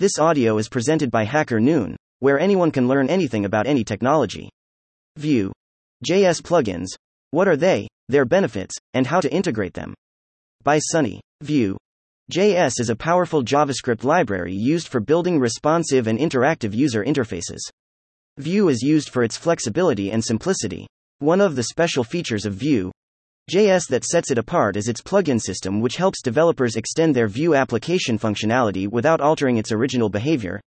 This audio is presented by HackerNoon, where anyone can learn anything about any technology. Vue. JS plugins. What are they, their benefits, and how to integrate them? By Sunny. Vue. JS is a powerful JavaScript library used for building responsive and interactive user interfaces. Vue is used for its flexibility and simplicity. One of the special features of Vue, JS that sets it apart is its plugin system, which helps developers extend their Vue application functionality without altering its original behavior.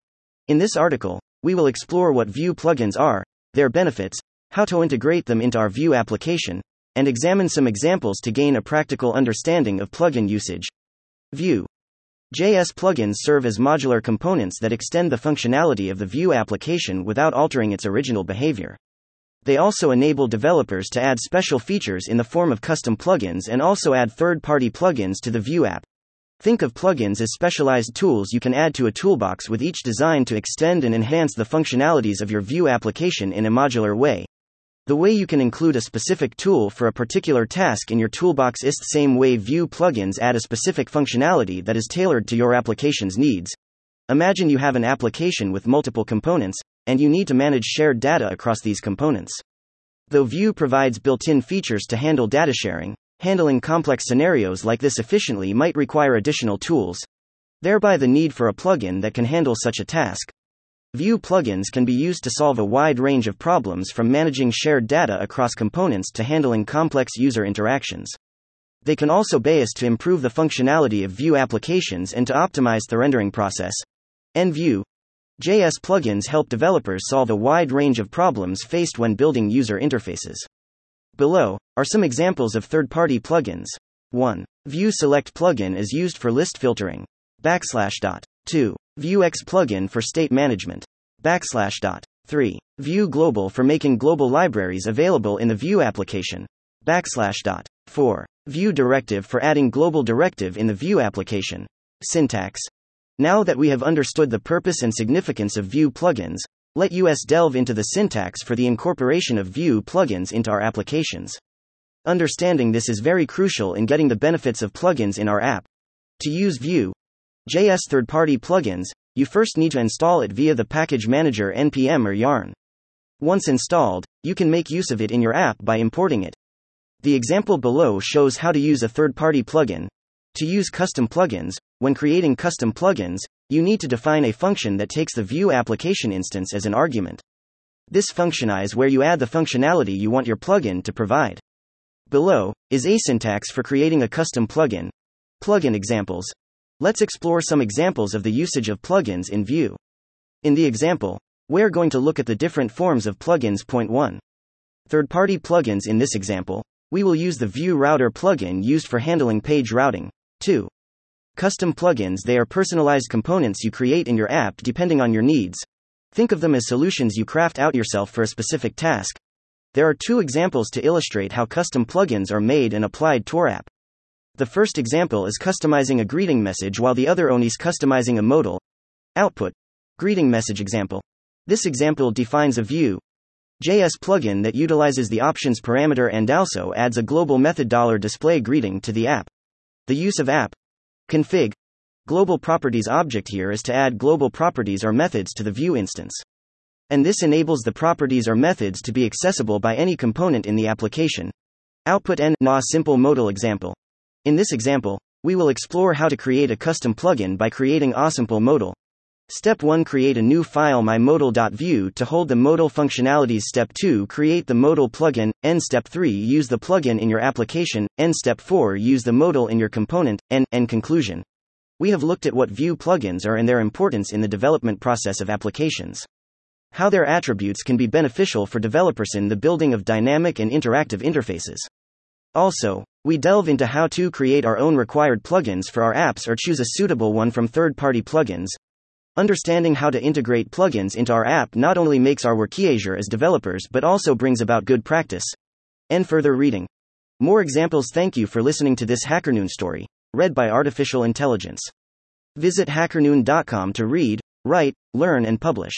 In this article, we will explore what Vue plugins are, their benefits, how to integrate them into our Vue application, and examine some examples to gain a practical understanding of plugin usage. Vue JS plugins serve as modular components that extend the functionality of the Vue application without altering its original behavior. They also enable developers to add special features in the form of custom plugins and also add third party plugins to the Vue app. Think of plugins as specialized tools you can add to a toolbox with each designed to extend and enhance the functionalities of your Vue application in a modular way. The way you can include a specific tool for a particular task in your toolbox is the same way Vue plugins add a specific functionality that is tailored to your application's needs. Imagine you have an application with multiple components, and you need to manage shared data across these components. Though Vue provides built in features to handle data sharing, handling complex scenarios like this efficiently might require additional tools, thereby the need for a plugin that can handle such a task. Vue plugins can be used to solve a wide range of problems from managing shared data across components to handling complex user interactions. They can also be used to improve the functionality of Vue applications and to optimize the rendering process. NVue, JS plugins help developers solve a wide range of problems faced when building user interfaces. Below are some examples of third party plugins. 1. Vue Select plugin is used for list filtering. Backslash dot. 2. Vuex plugin for state management. Backslash dot. 3. Vue Global for making global libraries available in the Vue application. Backslash dot. 4. Vue Directive for adding global directive in the Vue application. Syntax now that we have understood the purpose and significance of Vue plugins, let us delve into the syntax for the incorporation of Vue plugins into our applications. Understanding this is very crucial in getting the benefits of plugins in our app. To use Vue JS third party plugins, you first need to install it via the package manager npm or yarn. Once installed, you can make use of it in your app by importing it. The example below shows how to use a third party plugin. To use custom plugins, when creating custom plugins, you need to define a function that takes the Vue application instance as an argument. This function is where you add the functionality you want your plugin to provide. Below is a syntax for creating a custom plugin. Plugin examples. Let's explore some examples of the usage of plugins in Vue. In the example, we're going to look at the different forms of plugins. Point 1. Third party plugins In this example, we will use the Vue Router plugin used for handling page routing. 2. Custom plugins They are personalized components you create in your app depending on your needs. Think of them as solutions you craft out yourself for a specific task. There are two examples to illustrate how custom plugins are made and applied to our app. The first example is customizing a greeting message while the other one is customizing a modal output greeting message example. This example defines a Vue JS plugin that utilizes the options parameter and also adds a global method $display greeting to the app. The use of app config global properties object here is to add global properties or methods to the Vue instance. And this enables the properties or methods to be accessible by any component in the application. Output n na simple modal example. In this example, we will explore how to create a custom plugin by creating a simple modal. Step 1 Create a new file mymodal.vue to hold the modal functionalities. Step 2 Create the modal plugin. N Step 3 Use the plugin in your application. N Step 4 Use the modal in your component. N Conclusion. We have looked at what Vue plugins are and their importance in the development process of applications. How their attributes can be beneficial for developers in the building of dynamic and interactive interfaces. Also, we delve into how to create our own required plugins for our apps or choose a suitable one from third party plugins, Understanding how to integrate plugins into our app not only makes our work easier as developers but also brings about good practice. And further reading. More examples. Thank you for listening to this HackerNoon story, read by Artificial Intelligence. Visit hackernoon.com to read, write, learn, and publish.